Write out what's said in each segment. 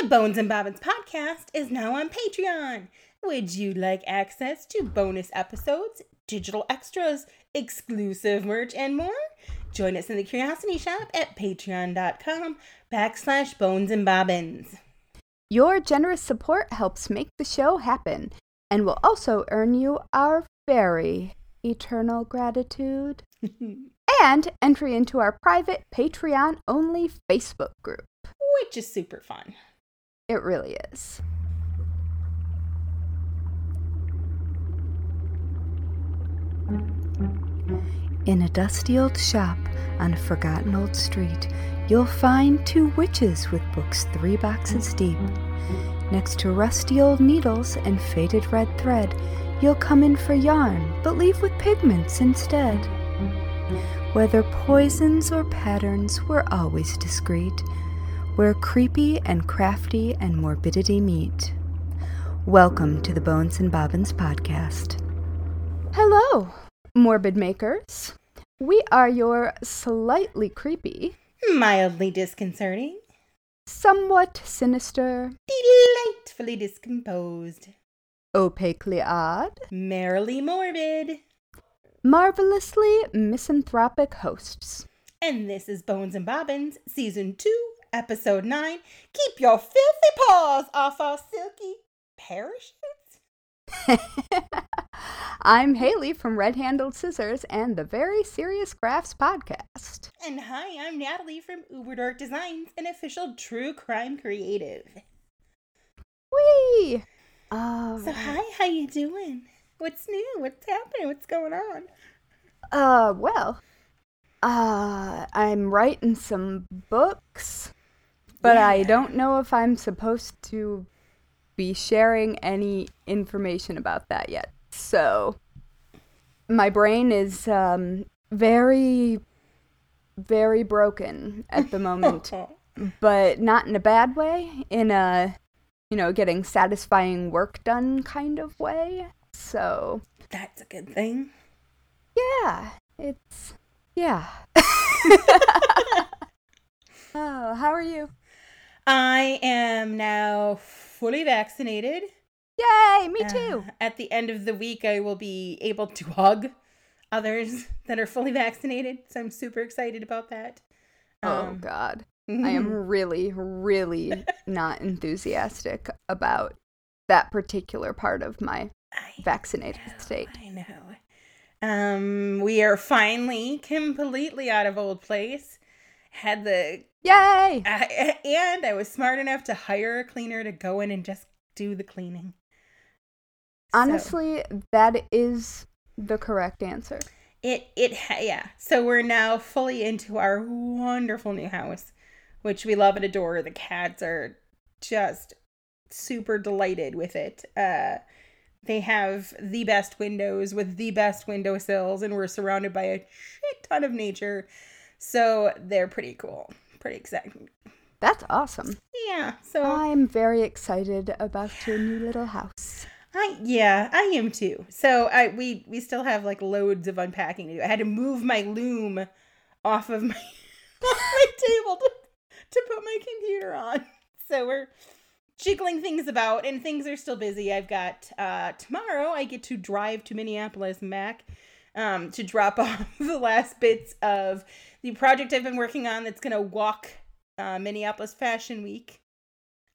The Bones and Bobbins podcast is now on Patreon. Would you like access to bonus episodes, digital extras, exclusive merch, and more? Join us in the Curiosity Shop at patreon.com backslash bones and bobbins. Your generous support helps make the show happen and will also earn you our very eternal gratitude and entry into our private Patreon only Facebook group. Which is super fun. It really is. In a dusty old shop on a forgotten old street, you'll find two witches with books three boxes deep. Next to rusty old needles and faded red thread, you'll come in for yarn, but leave with pigments instead. Whether poisons or patterns, we're always discreet, where creepy and crafty and morbidity meet. Welcome to the Bones and Bobbins podcast. Hello, morbid makers. We are your slightly creepy, Mildly disconcerting, somewhat sinister, delightfully discomposed, opaquely odd, merrily morbid. marvelously misanthropic hosts. And this is Bones and Bobbins, Season 2, Episode 9. Keep your filthy paws off our silky parachutes. I'm Haley from Red Handled Scissors and the Very Serious Crafts podcast. And hi, I'm Natalie from Uber Dark Designs, an official true crime creative. Whee! Um, So hi, how you doing? What's new? What's happening? What's going on? uh, well, uh, I'm writing some books, but I don't know if I'm supposed to be sharing any information about that yet. So, my brain is um, very, very broken at the moment. but not in a bad way, in a, you know, getting satisfying work done kind of way. So, That's a good thing. yeah, it's, yeah. oh, how are you? I am now fully vaccinated. Yay, me too. Uh, at the end of the week, I will be able to hug others that are fully vaccinated. So I'm super excited about that. oh, Um, God. I am really, really not enthusiastic about that particular part of my I vaccinated know, state. I know. Um, we are finally completely out of old place. Had the Yay! and I was smart enough to hire a cleaner to go in and just do the cleaning. So- Honestly, that is the correct answer. It it yeah. So we're now fully into our wonderful new house, which we love and adore. The cats are just super delighted with it. Uh they have the best windows with the best windowsills and we're surrounded by a shit ton of nature. So they're pretty cool. Pretty exciting. That's awesome. Yeah. So I'm very excited about your new little house. I yeah, I am too. So I we we still have like loads of unpacking to do. I had to move my loom off of my, my table to, to put my computer on. So we're jiggling things about and things are still busy. I've got uh tomorrow I get to drive to Minneapolis Mac um to drop off the last bits of the project I've been working on that's gonna walk uh Minneapolis Fashion Week.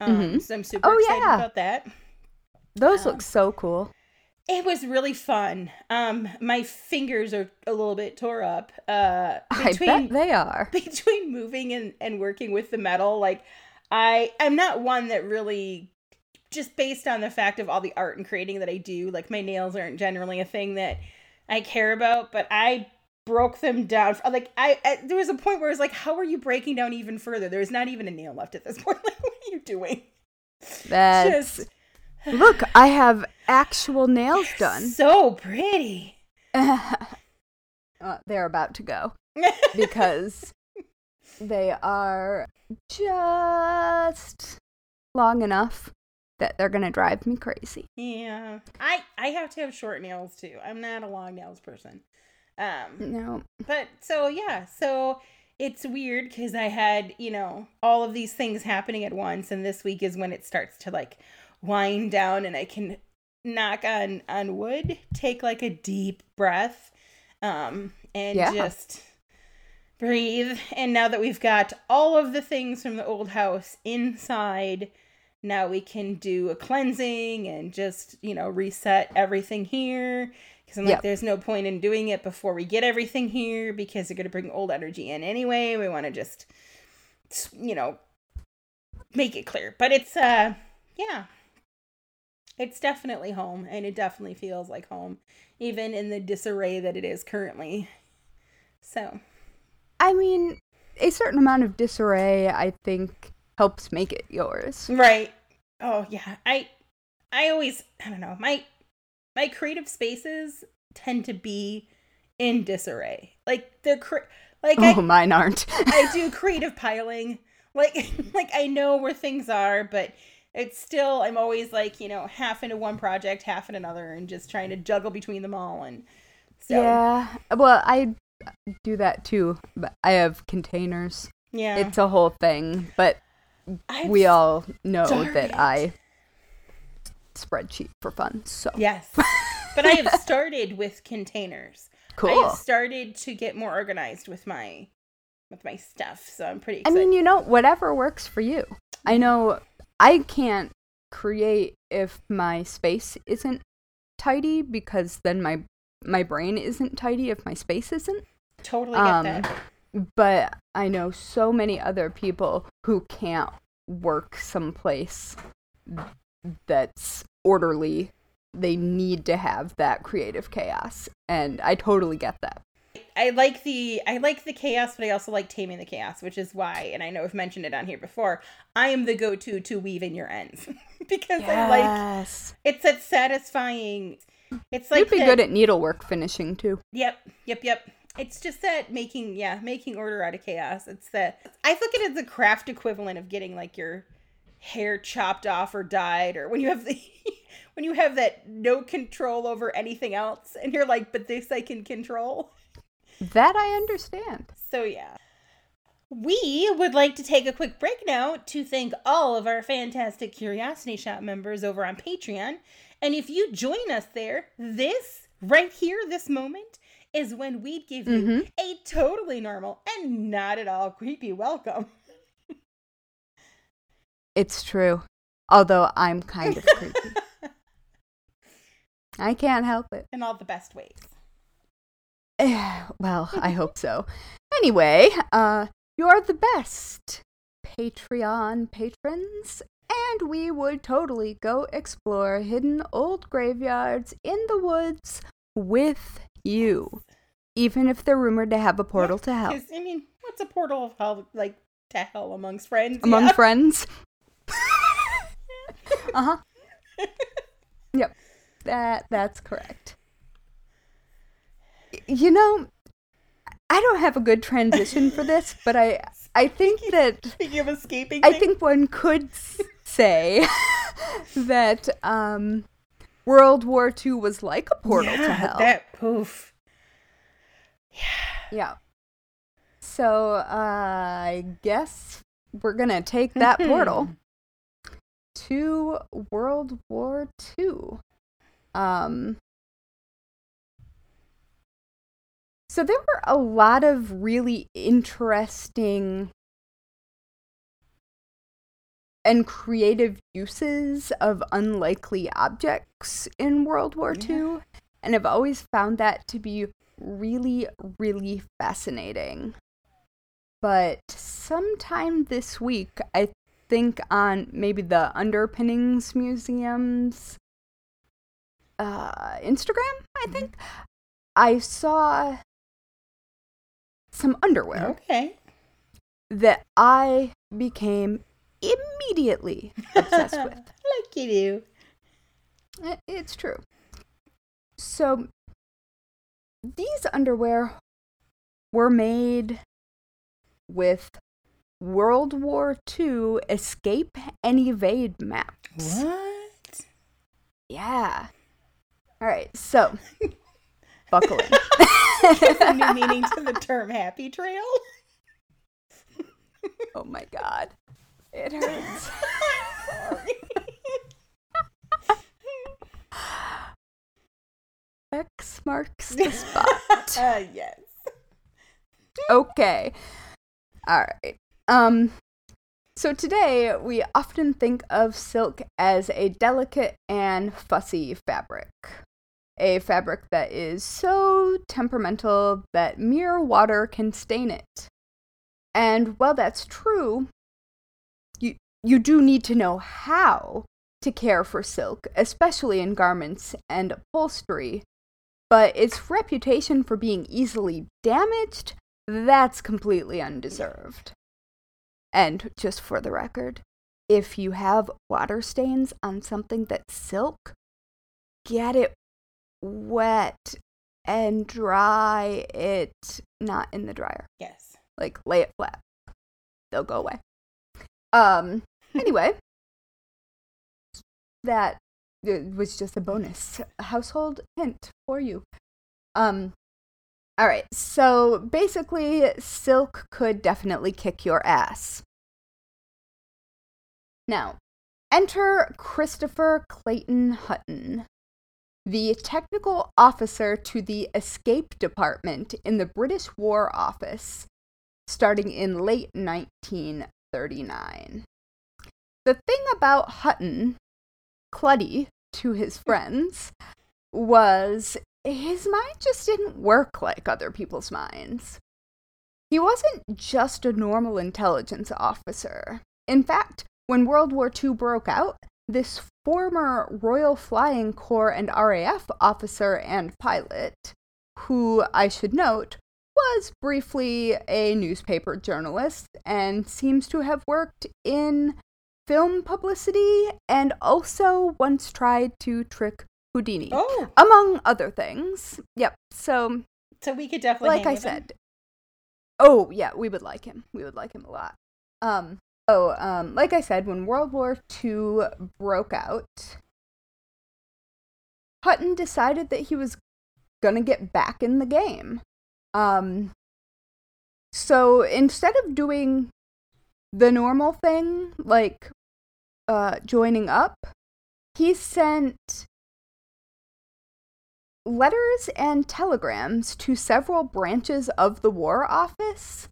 Um, Mhm. so I'm super Oh, excited yeah. about that. Those Um, look so cool. It was really fun. Um, my fingers are a little bit tore up. Uh, I bet they are. between moving and and working with the metal, like I I'm not one that really just based on the fact of all the art and creating that I do, like my nails aren't generally a thing that I care about, but I broke them down. Like I, I there was a point where I was like, how are you breaking down even further? There's not even a nail left at this point. Like, what are you doing? That's Just look. I have actual nails done. so pretty. uh, they're about to go because they are just long enough that they're gonna drive me crazy. Yeah. I I have to have short nails too. I'm not a long nails person. Um No, but so yeah, so it's weird because I had, you know, all of these things happening at once, and this week is when it starts to like wind down, and I can knock on on wood, take like a deep breath, um, and Yeah. just breathe. And now that we've got all of the things from the old house inside, now we can do a cleansing and just you know reset everything here. Because I'm like, Yep. there's no point in doing it before we get everything here because they're going to bring old energy in anyway. We want to just, you know, make it clear. But it's, uh, yeah, it's definitely home and it definitely feels like home, even in the disarray that it is currently. So, I mean, a certain amount of disarray, I think, helps make it yours. right. Oh, yeah. I, I always, I don't know, my, my creative spaces tend to be in disarray. Like, they're, cre- like, I, Oh, mine aren't. I do creative piling. Like like I know where things are, but it's still I'm always like, you know, half into one project, half in another and just trying to juggle between them all and so Yeah. Well, I do that too. But I have containers. yeah. It's a whole thing. But I've we all know that I spreadsheet for fun. So Yes. but I have started with containers. Cool. I have started to get more organized with my with my stuff, so I'm pretty I mean, you know, whatever works for you. I know I can't create if my space isn't tidy because then my my brain isn't tidy if my space isn't. totally get um, that. But I know so many other people who can't work someplace that's orderly. They need to have that creative chaos. And I totally get that. I like the I like the chaos, but I also like taming the chaos, which is why, and I know I've mentioned it on here before. I am the go-to to weave in your ends because I like it's that satisfying. It's like You'd be that- good at needlework finishing too. Yep, yep, yep. It's just that making yeah making order out of chaos. It's that I look at it as the craft equivalent of getting like your hair chopped off or dyed, or when you have the when you have that no control over anything else, and you're like, but this I can control. That I understand. So, yeah. We would like to take a quick break now to thank all of our fantastic Curiosity Shop members over on Patreon. And if you join us there, this right here, this moment, is when we'd give you Mhm. a totally normal and not at all creepy welcome. It's true. Although I'm kind of creepy. I can't help it. In all the best ways. well, I hope so. Anyway, uh, you're the best Patreon patrons, and we would totally go explore hidden old graveyards in the woods with you, even if they're rumored to have a portal to hell. I mean, what's a portal of hell like to hell amongst friends? among Yeah. friends. Uh huh. Yep, that that's correct. You know, I don't have a good transition for this, but I I think that Speaking of escaping, I things- think one could say that um, World War II was like a portal to hell. That poof. Yeah. Yeah. So uh, I guess we're gonna take that portal to World War II. Um. So there were a lot of really interesting and creative uses of unlikely objects in World War Yeah. II, and I've always found that to be really, really fascinating. But sometime this week, I think on maybe the Underpinnings Museum's uh, Instagram, I think, I saw some underwear Okay. that I became immediately obsessed with. like you do. It's true. So these underwear were made with World War II escape and evade maps. What? Yeah. All right, so buckle in. New meaning to the term happy trail. oh my god. It hurts. X marks the spot. uh, yes. okay. All right. Um so today we often think of silk as a delicate and fussy fabric. A fabric that is so temperamental that mere water can stain it. And while that's true, you you do need to know how to care for silk, especially in garments and upholstery. But its reputation for being easily damaged, that's completely undeserved. And just for the record, if you have water stains on something that's silk, get it wet and dry it not in the dryer. Yes. Like lay it flat. They'll go away. Um anyway, that was just a bonus household hint for you. Um all right. So basically silk could definitely kick your ass. Now, enter Christopher Clayton Hutton, the technical officer to the Escape Department in the British War Office, starting in late 1939. The thing about Hutton, Clutty to his friends, was his mind just didn't work like other people's minds. He wasn't just a normal intelligence officer. In fact, when World War II broke out, this former Royal Flying Corps and RAF officer and pilot, who I should note was briefly a newspaper journalist and seems to have worked in film publicity and also once tried to trick Houdini, Oh, among other things. Yep. So, so we could definitely. like I with him. said, oh yeah, we would like him. We would like him a lot. Um. Oh, um, like I said, when World War II broke out, Hutton decided that he was gonna get back in the game. Um, so instead of doing the normal thing, like uh, joining up, he sent letters and telegrams to several branches of the War Office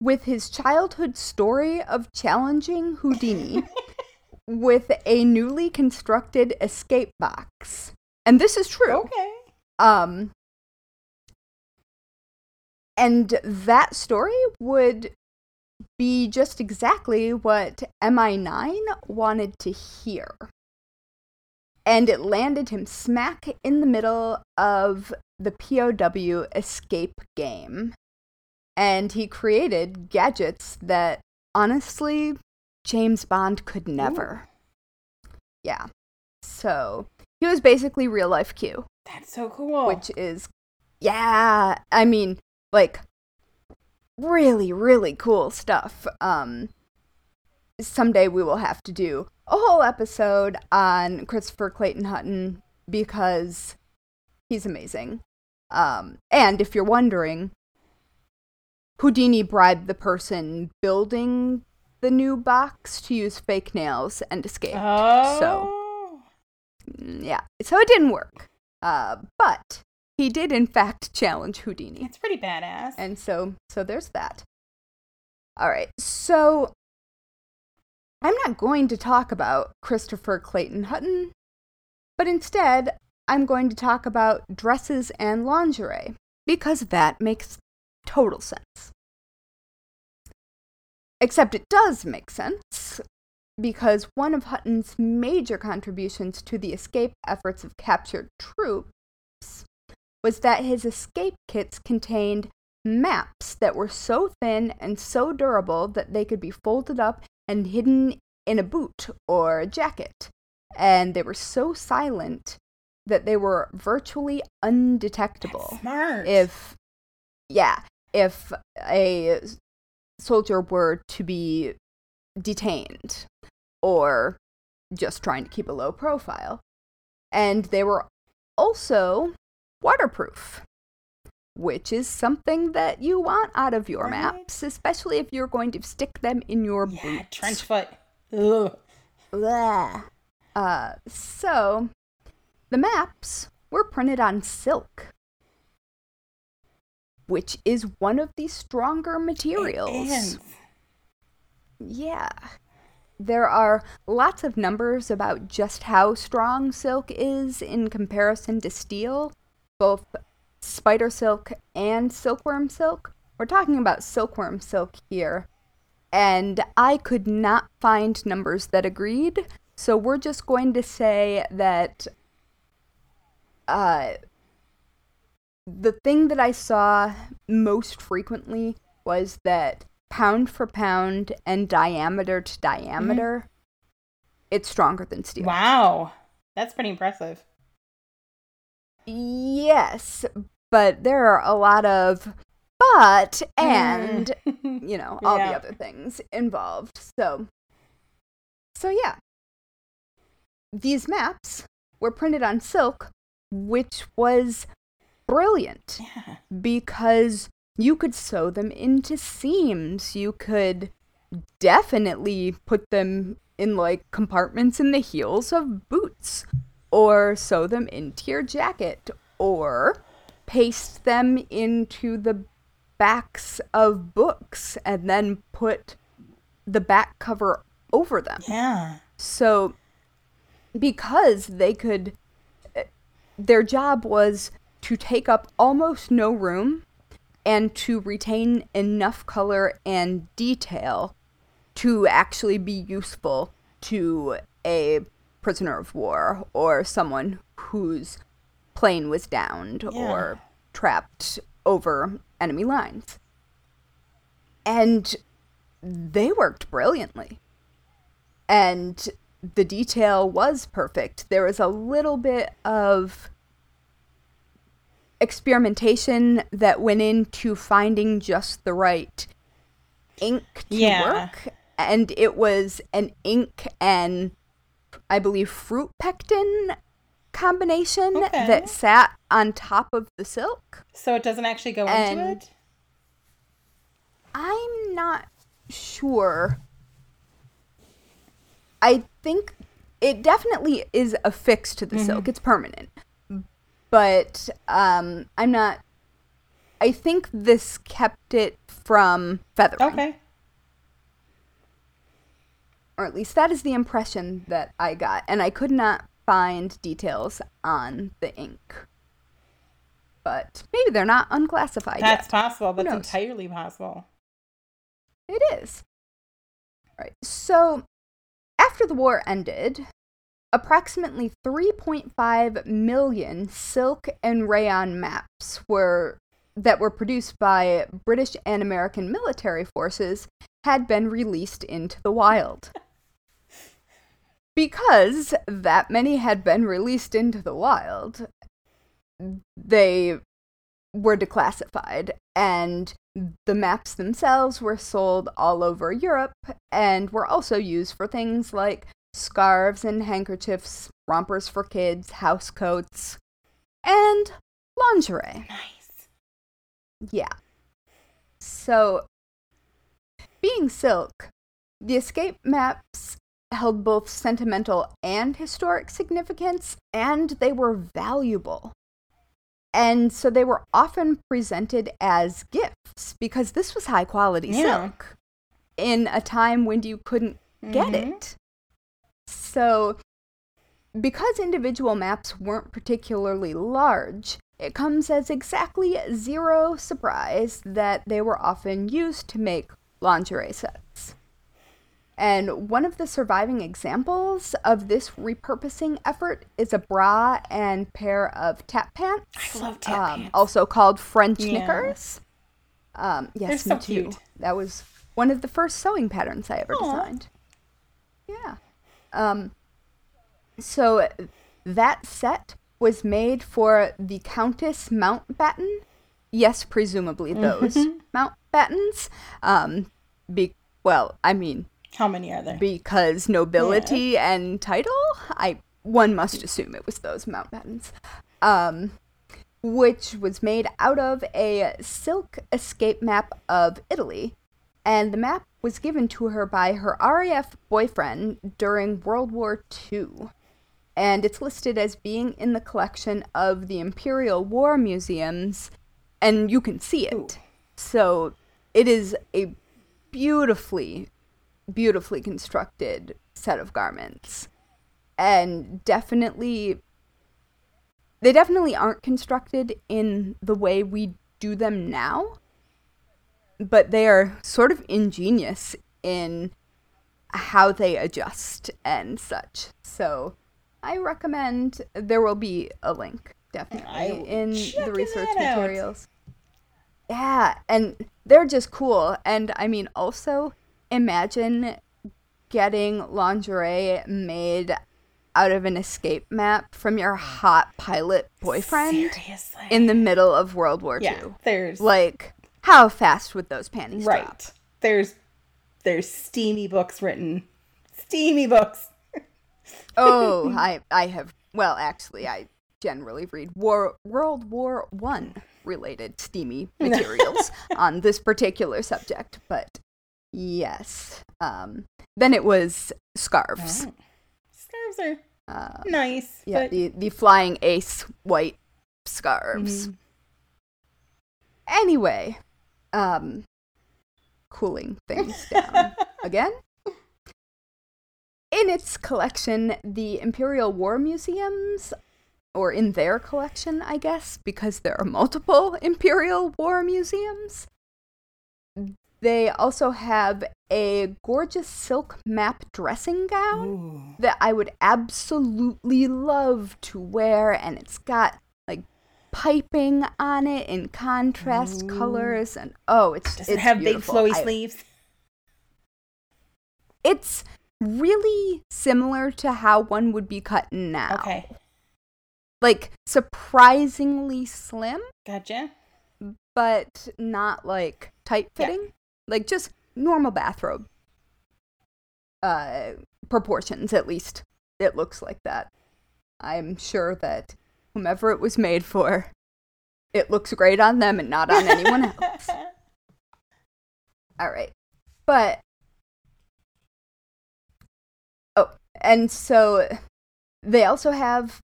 with his childhood story of challenging Houdini with a newly constructed escape box. And this is true. Okay. Um and that story would be just exactly what MI9 wanted to hear. And it landed him smack in the middle of the POW escape game. And he created gadgets that honestly James Bond could never. Yeah. So he was basically real life Q That's so cool. which is yeah i mean like really really cool stuff um someday we will have to do a whole episode on christopher clayton hutton because he's amazing. Um and if you're wondering houdini bribed the person building the new box to use fake nails and escape. Oh. so yeah so it didn't work. Uh but he did in fact challenge houdini. It's pretty badass. and so so there's that. All right so i'm not going to talk about christopher clayton hutton but instead i'm going to talk about dresses and lingerie because that makes total sense. Except it does make sense because one of Hutton's major contributions to the escape efforts of captured troops was that his escape kits contained maps that were so thin and so durable that they could be folded up and hidden in a boot or a jacket. And they were so silent that they were virtually undetectable Smart. if yeah if a soldier were to be detained or just trying to keep a low profile and they were also waterproof which is something that you want out of your Right. maps, especially if you're going to stick them in your Yeah, boots. trench foot. Ugh. Blah. Uh, so the maps were printed on silk, which is one of the stronger materials. Yeah. There are lots of numbers about just how strong silk is in comparison to steel, both spider silk and silkworm silk. We're talking about silkworm silk here, and I could not find numbers that agreed, so we're just going to say that uh, the thing that I saw most frequently was that pound for pound and diameter to diameter, it's stronger than steel. Wow. That's pretty impressive. Yes, but there are a lot of but and you know all Yeah. the other things involved. So, so yeah, these maps were printed on silk, which was brilliant Yeah. because you could sew them into seams. You could definitely put them in like compartments in the heels of boots or sew them into your jacket or paste them into the backs of books and then put the back cover over them. Yeah. So, because they could, their job was to take up almost no room and to retain enough color and detail to actually be useful to a prisoner of war or someone whose plane was downed Yeah. or trapped over enemy lines. And they worked brilliantly and the detail was perfect. There was a little bit of experimentation that went into finding just the right ink to Yeah. work, and it was an ink and I believe fruit pectin combination Okay. that sat on top of the silk. So it doesn't actually go into it? I'm not sure. I think it definitely is affixed to the silk. It's permanent. But um, I'm not. I think this kept it from feathering. Okay. Or at least that is the impression that I got. And I could not find details on the ink. But maybe they're not unclassified yet. That's possible. That's entirely possible. It is. Right. So, after the war ended, approximately 3.5 million silk and rayon maps were that were produced by British and American military forces had been released into the wild. Because that many had been released into the wild, they were declassified and the maps themselves were sold all over Europe and were also used for things like scarves and handkerchiefs, rompers for kids, house coats, and lingerie. Nice. Yeah. So, being silk, the escape maps held both sentimental and historic significance, and they were valuable. And so they were often presented as gifts because this was high quality Yeah. silk in a time when you couldn't get Mhm. it. So, because individual maps weren't particularly large, it comes as exactly zero surprise that they were often used to make lingerie sets. And one of the surviving examples of this repurposing effort is a bra and pair of tap pants. I love tap um, pants. Also called French Yeah. knickers. Um, yes, They're me so too. cute. That was one of the first sewing patterns I ever Aw. designed. Yeah. Um, so that set was made for the Countess Mountbatten. Yes, presumably those Mhm. Mountbattens. Um, be well, I mean, How many are there? because nobility and title, I one must assume it was those Mountbattens. Um, which was made out of a silk escape map of Italy. And the map was given to her by her RAF boyfriend during World War II. And it's listed as being in the collection of the Imperial War Museums, and you can see it. Ooh. So it is a beautifully, beautifully constructed set of garments. And definitely, they definitely aren't constructed in the way we do them now, but they are sort of ingenious in how they adjust and such. So I recommend there will be a link definitely in the research that out. materials. Yeah, and they're just cool. And I mean, also imagine getting lingerie made out of an escape map from your hot pilot boyfriend Seriously. in the middle of World War yeah, II. there's Like, how fast would those panties right. drop? There's there's steamy books written. Steamy books. Oh, I I have well, actually, I generally read War World War One related steamy materials on this particular subject, but yes. Um, then it was scarves. Oh. Scarves are Uh, nice. yeah, but the the flying ace white scarves. Mhm. Anyway, um, cooling things down again. In its collection, the Imperial War Museums, or in their collection, I guess, because there are multiple Imperial War Museums, they also have a gorgeous silk map dressing gown Ooh. that I would absolutely love to wear, and it's got like piping on it in contrast Ooh. colors, and oh, it's Does it's it have beautiful. big flowy I- sleeves? It's really similar to how one would be cut now. Okay. like surprisingly slim, Gotcha. but not like tight Yeah. Like just normal bathrobe uh proportions at least. It looks like that. I'm sure that whomever it was made for, it looks great on them and not on anyone else. All right. But Oh, and so they also have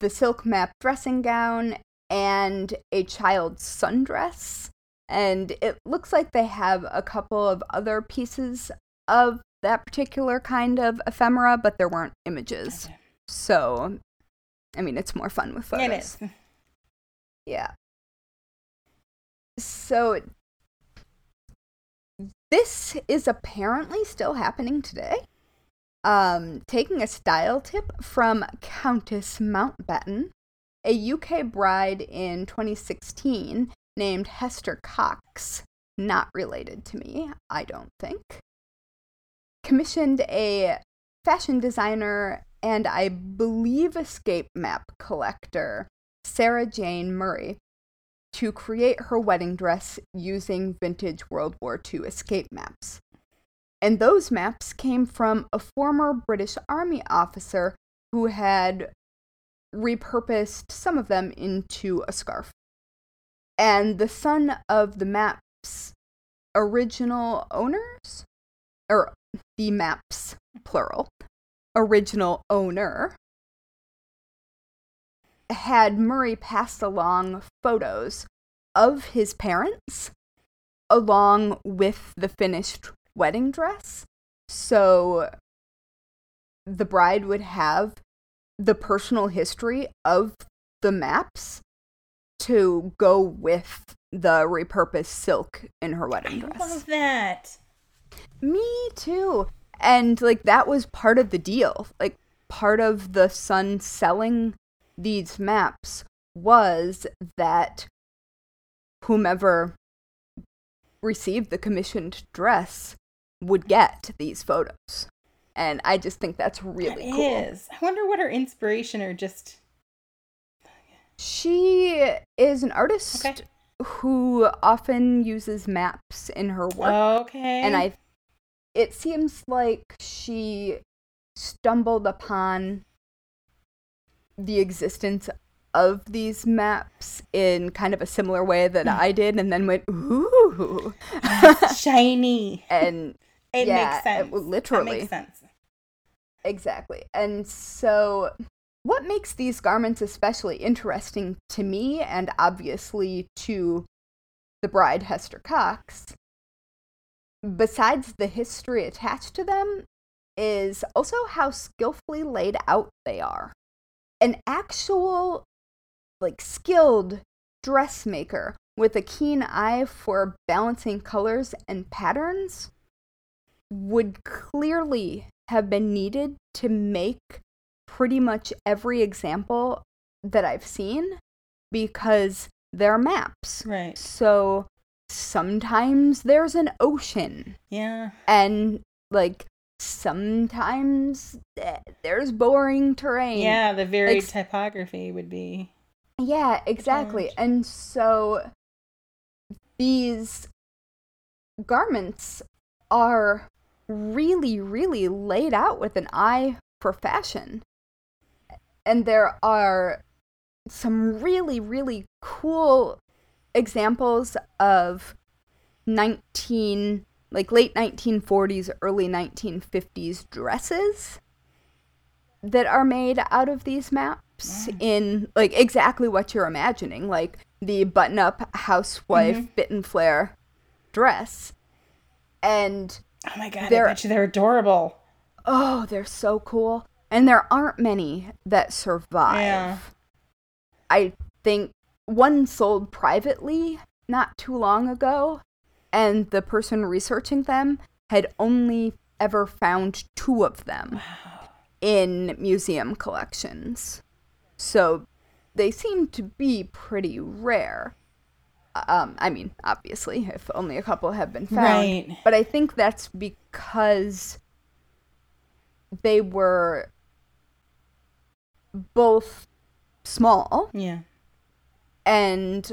the silk map dressing gown and a child's sundress. And it looks like they have a couple of other pieces of that particular kind of ephemera, but there weren't images. Gotcha. So, I mean, it's more fun with photos. It is. Yeah. So this is apparently still happening today. Um, taking a style tip from Countess Mountbatten, a UK bride in 2016 named Hester Cox, not related to me, I don't think, commissioned a fashion designer and I believe escape map collector Sarah Jane Murray to create her wedding dress using vintage World War II escape maps. And those maps came from a former British Army officer who had repurposed some of them into a scarf. And the son of the map's original owners, or the maps, plural, original owner, had Murray passed along photos of his parents along with the finished wedding dress. So the bride would have the personal history of the maps to go with the repurposed silk in her wedding dress. I love that. Me too. And like that was part of the deal. Like part of the son selling these maps was that whomever received the commissioned dress would get these photos. And I just think that's really It cool. is. I wonder what her inspiration or just She is an artist Okay. who often uses maps in her work. okay. and I it seems like she stumbled upon the existence of these maps in kind of a similar way that mm. I did, and then went ooh, Shiny. and It Yeah, makes it sense. That literally. makes sense. Exactly. And so, what makes these garments especially interesting to me, and obviously to the bride Hester Cox, besides the history attached to them, is also how skillfully laid out they are. An actual, like, skilled dressmaker with a keen eye for balancing colors and patterns would clearly have been needed to make pretty much every example that I've seen because they're maps. Right. So sometimes there's an ocean Yeah. and like sometimes eh, there's boring terrain. Yeah, the varied Ex- typography would be. Yeah, exactly. And so these garments are really, really laid out with an eye for fashion. And there are some really, really cool examples of 19 like late 1940s early 1950s dresses that are made out of these maps Wow. in like exactly what you're imagining like the button up housewife Mhm. bit and flare dress and Oh my god! They're- I bet you they're adorable. oh they're so cool and there aren't many that survive Yeah. i think one sold privately not too long ago and the person researching them had only ever found two of them Wow. in museum collections. So they seem to be pretty rare. Um, I mean, obviously, if only a couple have been found. Right. But I think that's because they were both small Yeah. and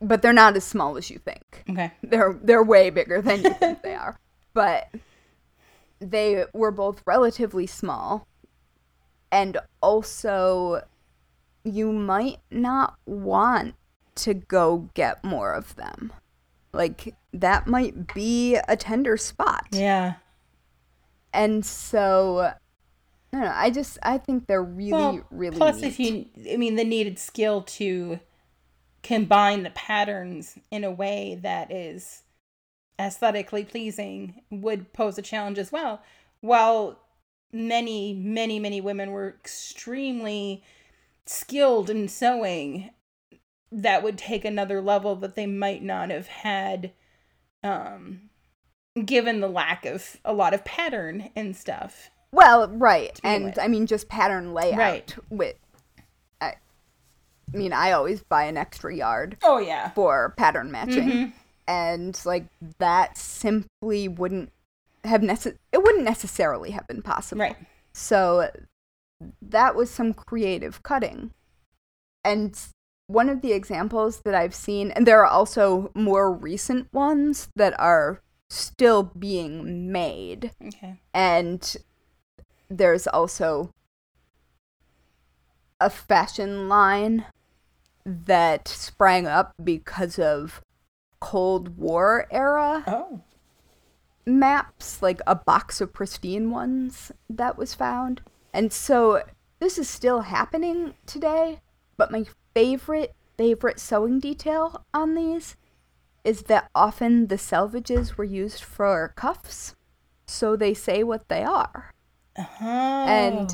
but they're not as small as you think Okay. they're they're way bigger than you think they are. But they were both relatively small and also you might not want to go get more of them. Like that might be a tender spot. Yeah. And so I don't know, I just I think they're really Well, really Plus, neat. if you, I mean, the needed skill to combine the patterns in a way that is aesthetically pleasing would pose a challenge as well. While many, many, many women were extremely skilled in sewing, that would take another level that they might not have had, um, given the lack of a lot of pattern and stuff. Well, right. And with. I mean just pattern layout Right. with I I mean, I always buy an extra yard Oh yeah. for pattern matching. Mhm. And like that simply wouldn't have necess- it wouldn't necessarily have been possible. Right. So that was some creative cutting. And one of the examples that I've seen, and there are also more recent ones that are still being made Okay. and there's also a fashion line that sprang up because of Cold War era Oh. maps, like a box of pristine ones that was found. And so this is still happening today, but my favorite favorite sewing detail on these is that often the selvages were used for cuffs, so they say what they are. Oh.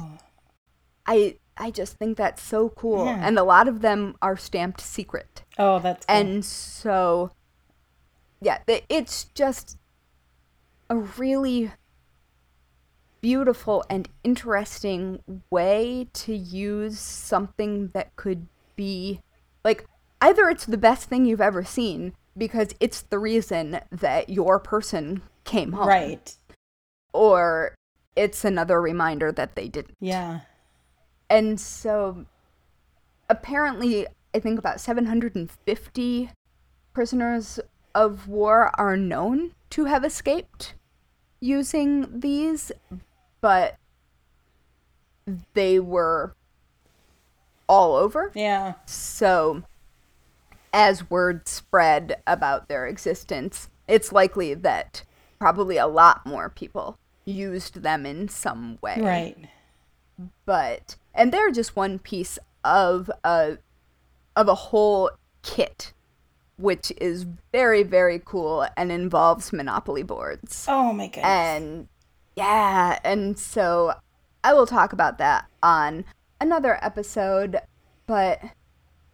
I I just think that's so cool. Yeah. And a lot of them are stamped secret. oh, that's cool. And so yeah, it's just a really beautiful and interesting way to use something that could be like either it's the best thing you've ever seen because it's the reason that your person came home right. or it's another reminder that they didn't Yeah. and so apparently, I think about 750 prisoners of war are known to have escaped using these, but they were all over. Yeah. So, as word spread about their existence, it's likely that probably a lot more people used them in some way. Right. But and they're just one piece of a of a whole kit which is very very cool and involves monopoly boards. Oh my goodness. And yeah, and so I will talk about that on another episode, but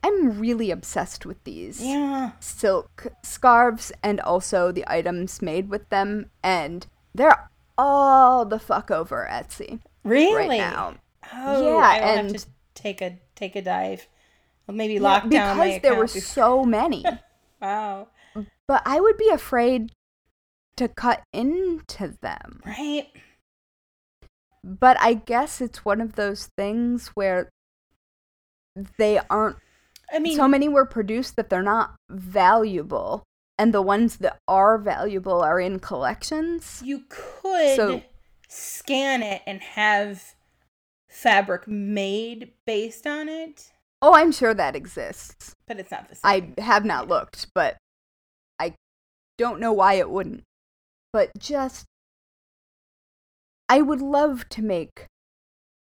I'm really obsessed with these yeah. silk scarves and also the items made with them, and they're all the fuck over Etsy Really? right now. Oh, Yeah, I will have to take a take a dive. Well, maybe Yeah, lock down my because there were before- so many. Wow. but I would be afraid to cut into them. Right. But I guess it's one of those things where they aren't I mean, so many were produced that they're not valuable and the ones that are valuable are in collections. you could So- scan it and have fabric made based on it, Oh, I'm sure that exists. but it's not the same. I have not looked, but I don't know why it wouldn't. But just I would love to make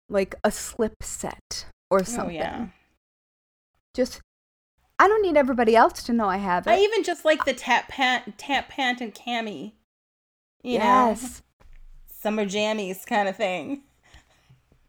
like a slip set or oh something. yeah. Just I don't need everybody else to know I have it. I even just like the tap pant, tap pant and cami. You know, yes. summer jammies kind of thing.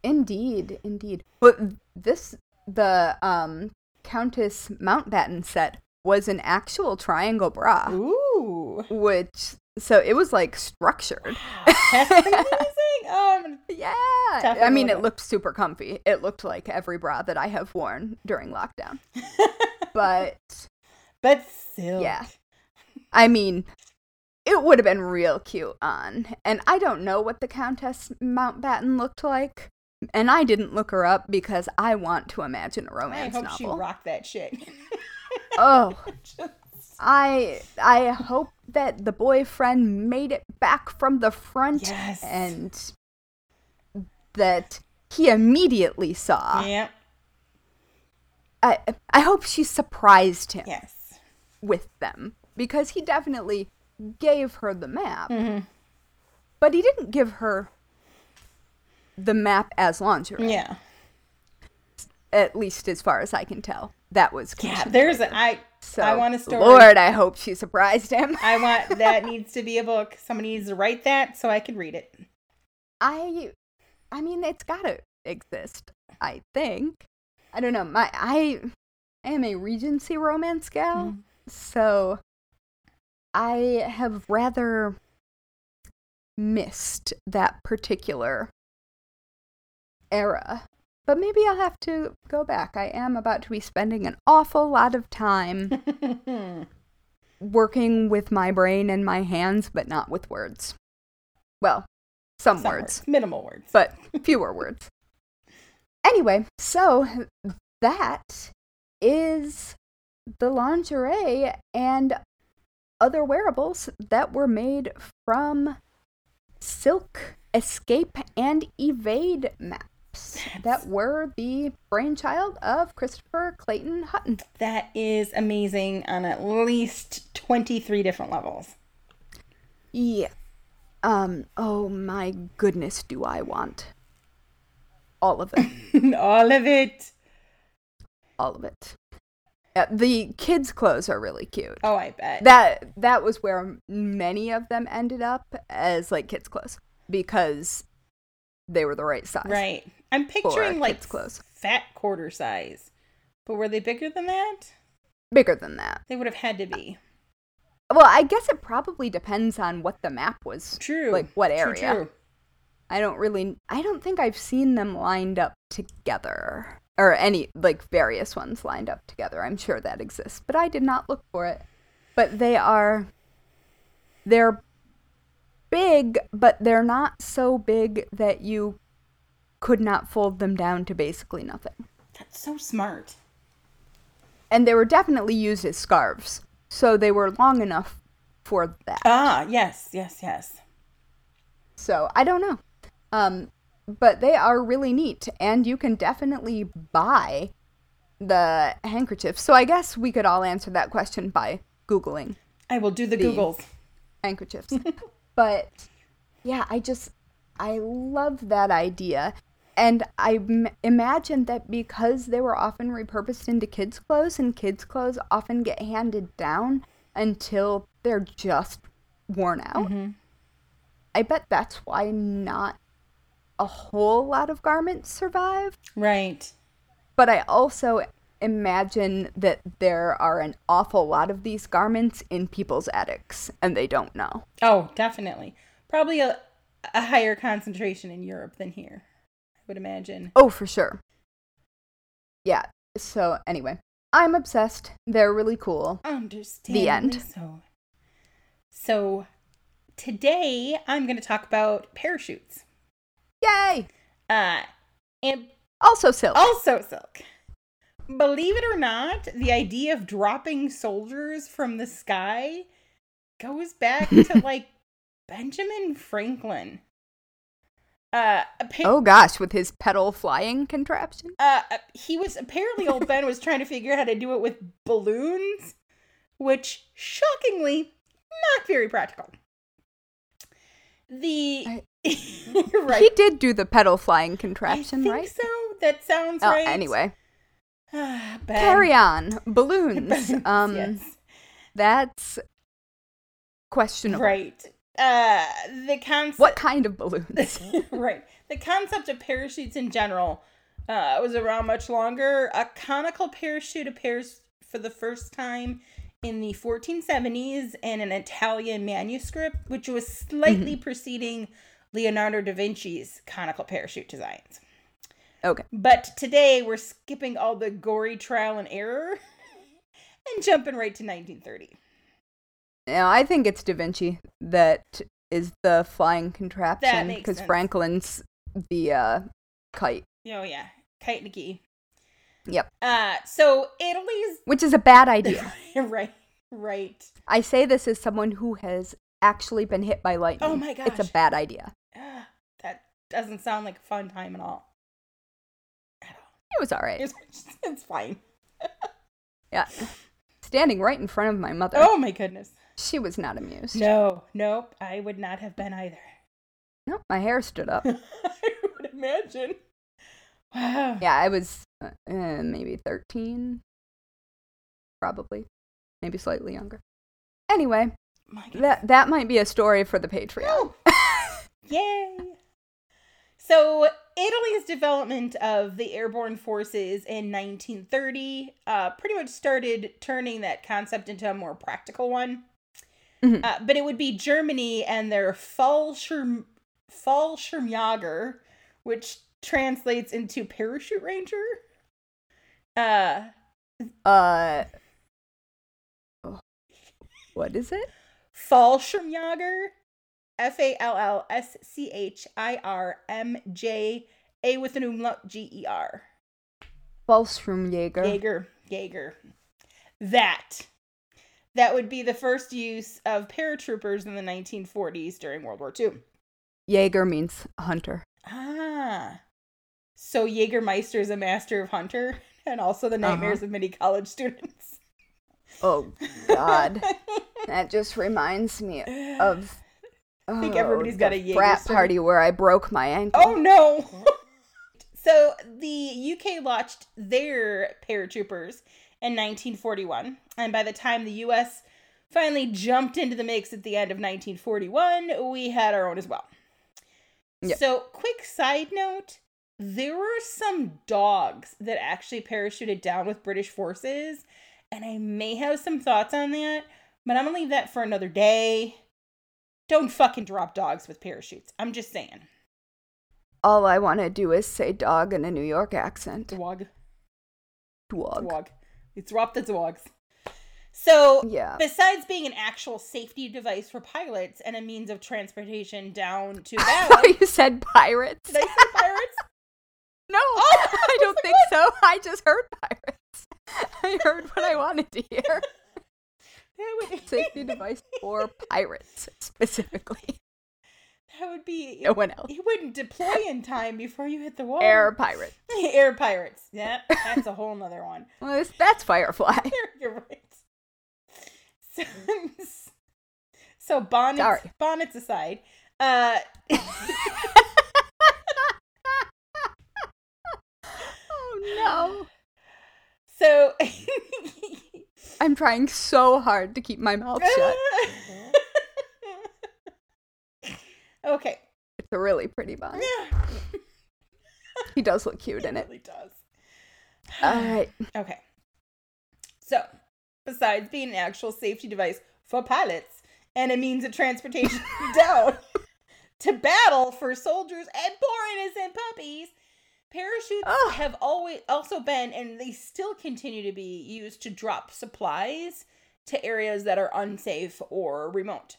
Indeed, indeed. But this the um Countess Mountbatten set was an actual triangle bra, Ooh. which so it was like structured. That's amazing. Oh, Yeah. I mean, it. looked super comfy. It looked like every bra that I have worn during lockdown. But but still. Yeah. I mean, it would have been real cute on. And I don't know what the Countess Mountbatten looked like. And I didn't look her up because I want to imagine a romance I hope she novel. rocked that shit. oh, Just- I I hope that the boyfriend made it back from the front Yes. and that he immediately saw. yeah. I I hope she surprised him Yes. with them because he definitely gave her the map, Mhm. but he didn't give her the map as lingerie. Yeah. At least as far as I can tell, that was Yeah. There's a. I. So, I want a story. Lord, I hope she surprised him. I want that needs to be a book. Somebody needs to write that so I can read it. I I mean it's gotta exist, I think. I don't know. My I I am a Regency romance gal, Mhm. so I have rather missed that particular era. But maybe I'll have to go back. I am about to be spending an awful lot of time working with my brain and my hands, but not with words. Well, some, Some words minimal words. but fewer words. Anyway, so that is the lingerie and other wearables that were made from silk, escape, and evade maps that were the brainchild of Christopher Clayton Hutton. That is amazing on at least 23 different levels. Yeah. Um, oh my goodness, do I want all of it. All of it. all of it. Yeah, the kids' clothes are really cute. Oh, I bet. That that was where many of them ended up as like kids' clothes because they were the right size. right. I'm picturing like clothes. fat quarter size. But were they bigger than that? Bigger than that. They would have had to be. Well, I guess it probably depends on what the map was. True. Like what True, area. true. I don't really I don't think I've seen them lined up together or any like various ones lined up together. I'm sure that exists, but I did not look for it. But they are they're big, but they're not so big that you could not fold them down to basically nothing. That's so smart. And they were definitely used as scarves. So they were long enough for that. Ah, yes, yes, yes. So I don't know. Um, but they are really neat, and you can definitely buy the handkerchief. So I guess we could all answer that question by Googling I will do the, Googles. handkerchiefs. but yeah, I just I love that idea. And I m- imagine that because they were often repurposed into kids' clothes, and kids' clothes often get handed down until they're just worn out. I bet that's why not a whole lot of garments survive. Right. But I also imagine that there are an awful lot of these garments in people's attics, and they don't know. Oh, definitely. Probably a, a higher concentration in Europe than here, I would imagine. Oh, for sure. Yeah. So anyway, I'm obsessed. They're really cool. Understand. The end. So, so today I'm going to talk about parachutes. Yay! Uh, and Also silk. also silk. Believe it or not, the idea of dropping soldiers from the sky goes back to like Benjamin Franklin. Uh, appa- Oh gosh, with his pedal flying contraption. uh, he was apparently old Ben was trying to figure out how to do it with balloons, which shockingly not very practical. The I- right, He did do the pedal flying I contraption, think right? so. That sounds Oh, right. anyway, ben. carry on. Balloons. Balloons, um, yes. that's questionable. Right. Uh, the concept. What kind of balloons? right. The concept of parachutes in general uh, was around much longer. A conical parachute appears for the first time in the 1470s in an Italian manuscript, which was slightly preceding Leonardo da Vinci's conical parachute designs. okay. But today we're skipping all the gory trial and error and jumping right to 1930. Now, I think it's Da Vinci that is the flying contraption because. Franklin's the uh, kite. Oh, yeah. Kite Nikki. Yep. Uh, so Italy's Which is a bad idea. right, right. I say this as someone who has actually been hit by lightning. Oh my God. It's a bad idea. That doesn't sound like a fun time at all. At all. It was all right. It's, it's fine. Yeah. Standing right in front of my mother. Oh my goodness. She was not amused. No, nope. I would not have been either. No, my hair stood up. I would imagine. Yeah, I was uh, uh, maybe 13. Probably. Maybe slightly younger. Anyway, that that might be a story for the Patreon. Yay! So, Italy's development of the airborne forces in 1930 uh, pretty much started turning that concept into a more practical one. Mhm. Uh, but it would be Germany and their Fallschirm, Fallschirmjäger, which translates into parachute ranger. Uh, Uh What is it? Fallschirmjäger, F A L L S C H I R M J A with an umlaut G E R. Fallschirmjäger. Jaeger, Jaeger. That. That would be the first use of paratroopers in the 1940s during World War II. Jaeger means hunter. Ah. So Jägermeister is a master of hunter and also the Uh-huh. nightmares of many college students. Oh God, that just reminds me of. I think oh, everybody's got a Jaeger frat story. party where I broke my ankle. Oh no! so the UK launched their paratroopers in 1941, and by the time the US finally jumped into the mix at the end of 1941, we had our own as well. Yep. So, quick side note there were some dogs that actually parachuted down with British forces, and I may have some thoughts on that, but I'm gonna leave that for another day. Don't fucking drop dogs with parachutes. I'm just saying. All I want to do is say dog in a New York accent. Dog. Dog. Dog. It's drop the dogs. So, Yeah. besides being an actual safety device for pilots and a means of transportation down to I battle, thought you said pirates. did I say pirates? No, Oh, I don't think so. I just heard pirates. I heard what I wanted to hear. That would- Safety device for pirates specifically. That would be. No one else. You wouldn't deploy in time before you hit the wall. Air pirates. Air pirates. Yeah, that's a whole nother one. Well, that's Firefly. You're, you're right. So, so bonnets, Sorry. bonnets aside, uh, oh no. so I'm trying so hard to keep my mouth shut. okay. It's a really pretty bonnet. He does look cute in it it. really does. All right. Okay. So, besides being an actual safety device for pilots and a means of transportation down to battle for soldiers and poor innocent puppies, parachutes have always also been and they still continue to be used to drop supplies to areas that are unsafe or remote.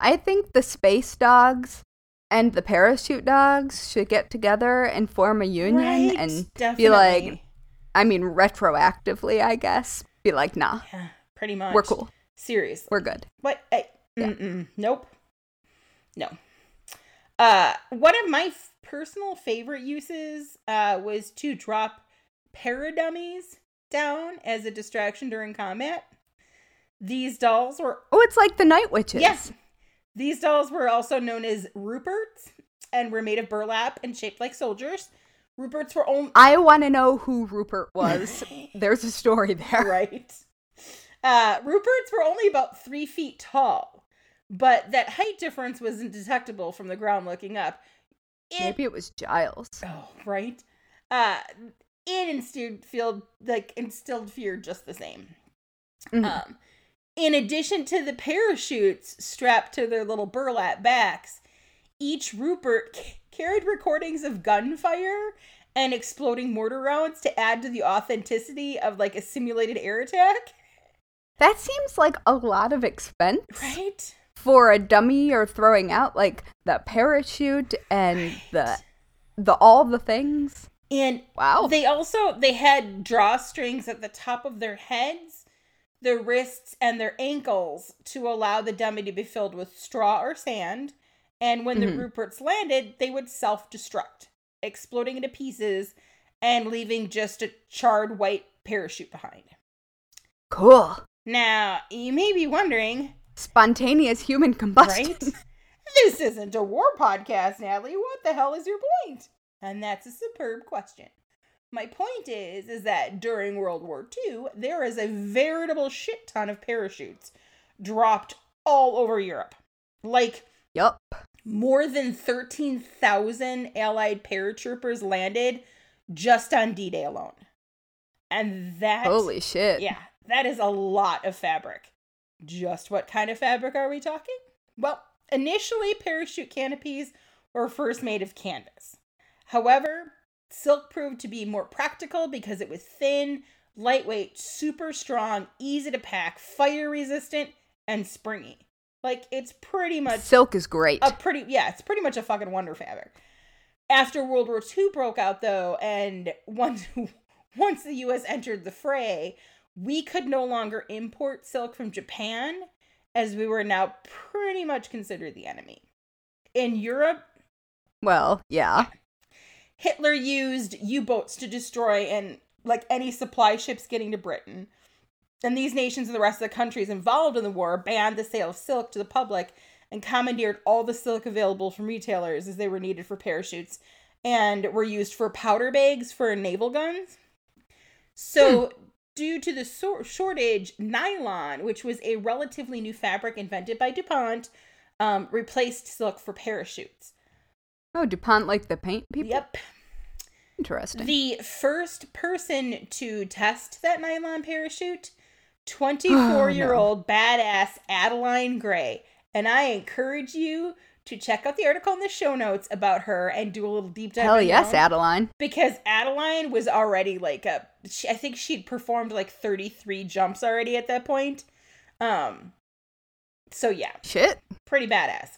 I think the space dogs and the parachute dogs should get together and form a union Right? and Definitely. be like, I mean, retroactively, I guess, be like, nah, yeah, pretty much. we're cool. Seriously. We're good. What? Hey, Yeah. nope. No. Uh, one of my personal favorite uses uh, was to drop paradummies down as a distraction during combat. These dolls were Oh, it's like the Night Witches. yes. These dolls were also known as Ruperts and were made of burlap and shaped like soldiers. Ruperts were only I want to know who Rupert was. There's a story there. right. Uh, Ruperts were only about three feet tall, but that height difference wasn't detectable from the ground looking up. It, Maybe it was Giles. oh, right. Uh, it instilled feel like instilled fear just the same. Mhm. Um, in addition to the parachutes strapped to their little burlap backs, each Rupert c- carried recordings of gunfire and exploding mortar rounds to add to the authenticity of like a simulated air attack. That seems like a lot of expense Right? For a dummy or throwing out like the parachute and the Right. the all the things. And Wow. they also they had drawstrings at the top of their heads, their wrists, and their ankles to allow the dummy to be filled with straw or sand. And when Mhm. the Ruperts landed, they would self-destruct, exploding into pieces and leaving just a charred white parachute behind. cool. Now, you may be wondering, Spontaneous human combustion. right? this isn't a war podcast, Natalie. What the hell is your point? And that's a superb question. My point is, is that during World War II, there is a veritable shit ton of parachutes dropped all over Europe. Like Yup. more than 13,000 Allied paratroopers landed just on D Day alone. And that Holy shit. yeah, that is a lot of fabric. Just what kind of fabric are we talking? Well, initially, parachute canopies were first made of canvas. However, silk proved to be more practical because it was thin, lightweight, super strong, easy to pack, fire resistant, and springy. Like, it's pretty much Silk is great. a pretty yeah it's pretty much a fucking wonder fabric after world war ii broke out though and once once the us entered the fray we could no longer import silk from japan as we were now pretty much considered the enemy in europe well, yeah. hitler used u-boats to destroy and like any supply ships getting to britain and these nations and the rest of the countries involved in the war banned the sale of silk to the public and commandeered all the silk available from retailers as they were needed for parachutes and were used for powder bags for naval guns. So, hmm. Due to the shortage, nylon, which was a relatively new fabric invented by DuPont, um, replaced silk for parachutes. Oh, DuPont like the paint people? Yep. Interesting. The first person to test that nylon parachute, 24 year old badass Adeline Gray. And I encourage you to check out the article in the show notes about her and do a little deep dive. Hell yes, own. Adeline. Because Adeline was already like a, she, I think she'd performed like 33 jumps already at that point. Um, so yeah, Shit. pretty badass.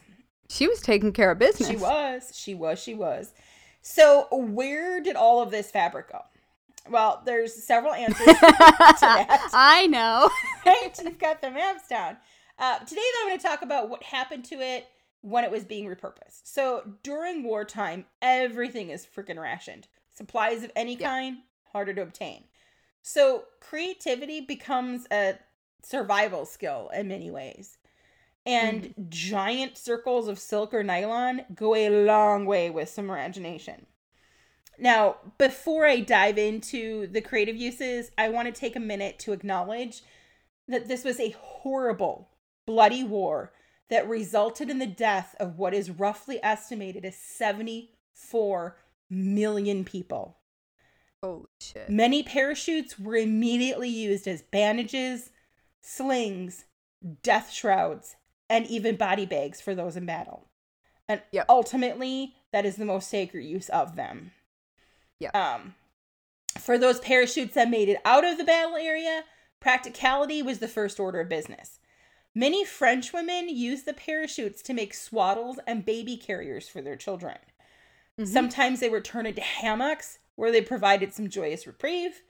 She was taking care of business. She was. She was. She was. So, where did all of this fabric go? Well, there's several answers. To that. I know. right? You've got the maps down. Uh, today, though, I'm going to talk about what happened to it when it was being repurposed. So during wartime, everything is freaking rationed. Supplies of any Yeah. kind, harder to obtain. So creativity becomes a survival skill in many ways. And mm-hmm. giant circles of silk or nylon go a long way with some imagination. Now, before I dive into the creative uses, I want to take a minute to acknowledge that this was a horrible, bloody war that resulted in the death of what is roughly estimated as 74 million people. Holy shit. Many parachutes were immediately used as bandages, slings, death shrouds, and even body bags for those in battle. And Yep. ultimately, that is the most sacred use of them. Yep. Um, for those parachutes that made it out of the battle area, practicality was the first order of business. Many French women used the parachutes to make swaddles and baby carriers for their children. Mhm. Sometimes they were turned into hammocks where they provided some joyous reprieve.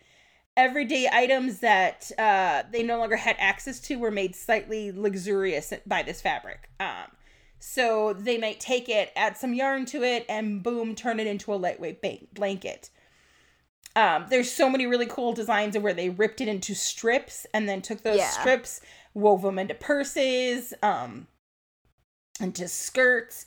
Everyday items that uh, they no longer had access to were made slightly luxurious by this fabric. Um, so they might take it, add some yarn to it, and boom, turn it into a lightweight ba- blanket. Um, there's so many really cool designs of where they ripped it into strips and then took those Yeah. strips, wove them into purses, um, into skirts.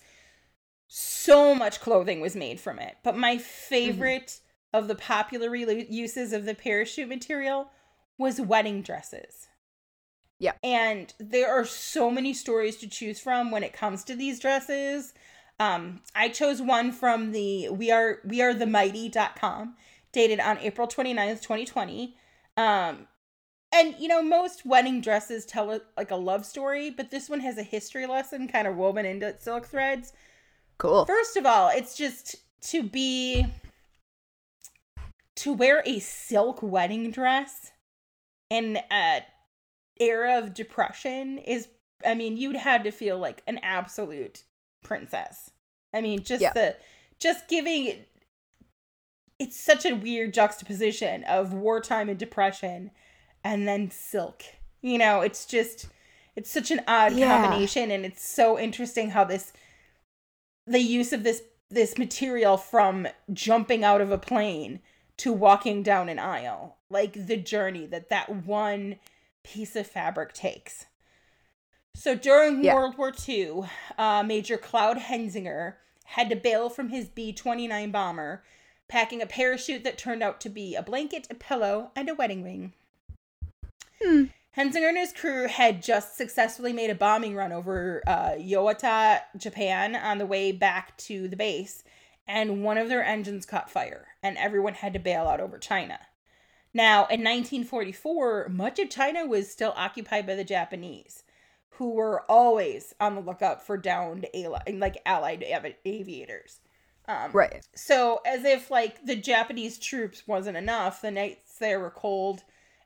So much clothing was made from it. But my favorite of the popular re- uses of the parachute material was wedding dresses. Yeah. And there are so many stories to choose from when it comes to these dresses. Um, I chose one from the we are we are the mighty.com dated on April 29th, 2020. Um, and you know, most wedding dresses tell a, like a love story, but this one has a history lesson kind of woven into silk threads. Cool. First of all, it's just to be to wear a silk wedding dress in a era of depression is I mean, you'd had to feel like an absolute princess. I mean, just Yeah. the just giving it's such a weird juxtaposition of wartime and depression and then silk. You know, it's just it's such an odd Yeah. combination and it's so interesting how this the use of this this material from jumping out of a plane to walking down an aisle like the journey that that one piece of fabric takes so during Yeah. world war ii uh, major Claude hensinger had to bail from his b-29 bomber packing a parachute that turned out to be a blanket a pillow and a wedding ring Hmm. Hensinger and his crew had just successfully made a bombing run over uh, Yawata, Japan, on the way back to the base, and one of their engines caught fire, and everyone had to bail out over China. Now, in 1944, much of China was still occupied by the Japanese, who were always on the lookout for downed ali- like allied av- aviators. Um, Right. so, as if like the Japanese troops wasn't enough, the nights there were cold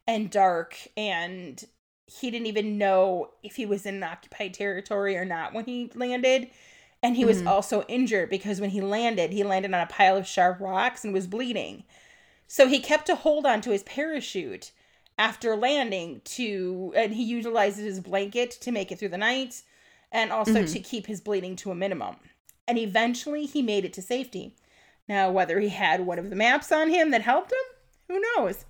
and dark, and he didn't even know if he was in occupied territory or not when he landed. And he was Mhm. also injured because when he landed, he landed on a pile of sharp rocks and was bleeding. So he kept a hold onto his parachute after landing to, and he utilized his blanket to make it through the night and also Mhm. to keep his bleeding to a minimum. And eventually he made it to safety. Now, whether he had one of the maps on him that helped him, who knows?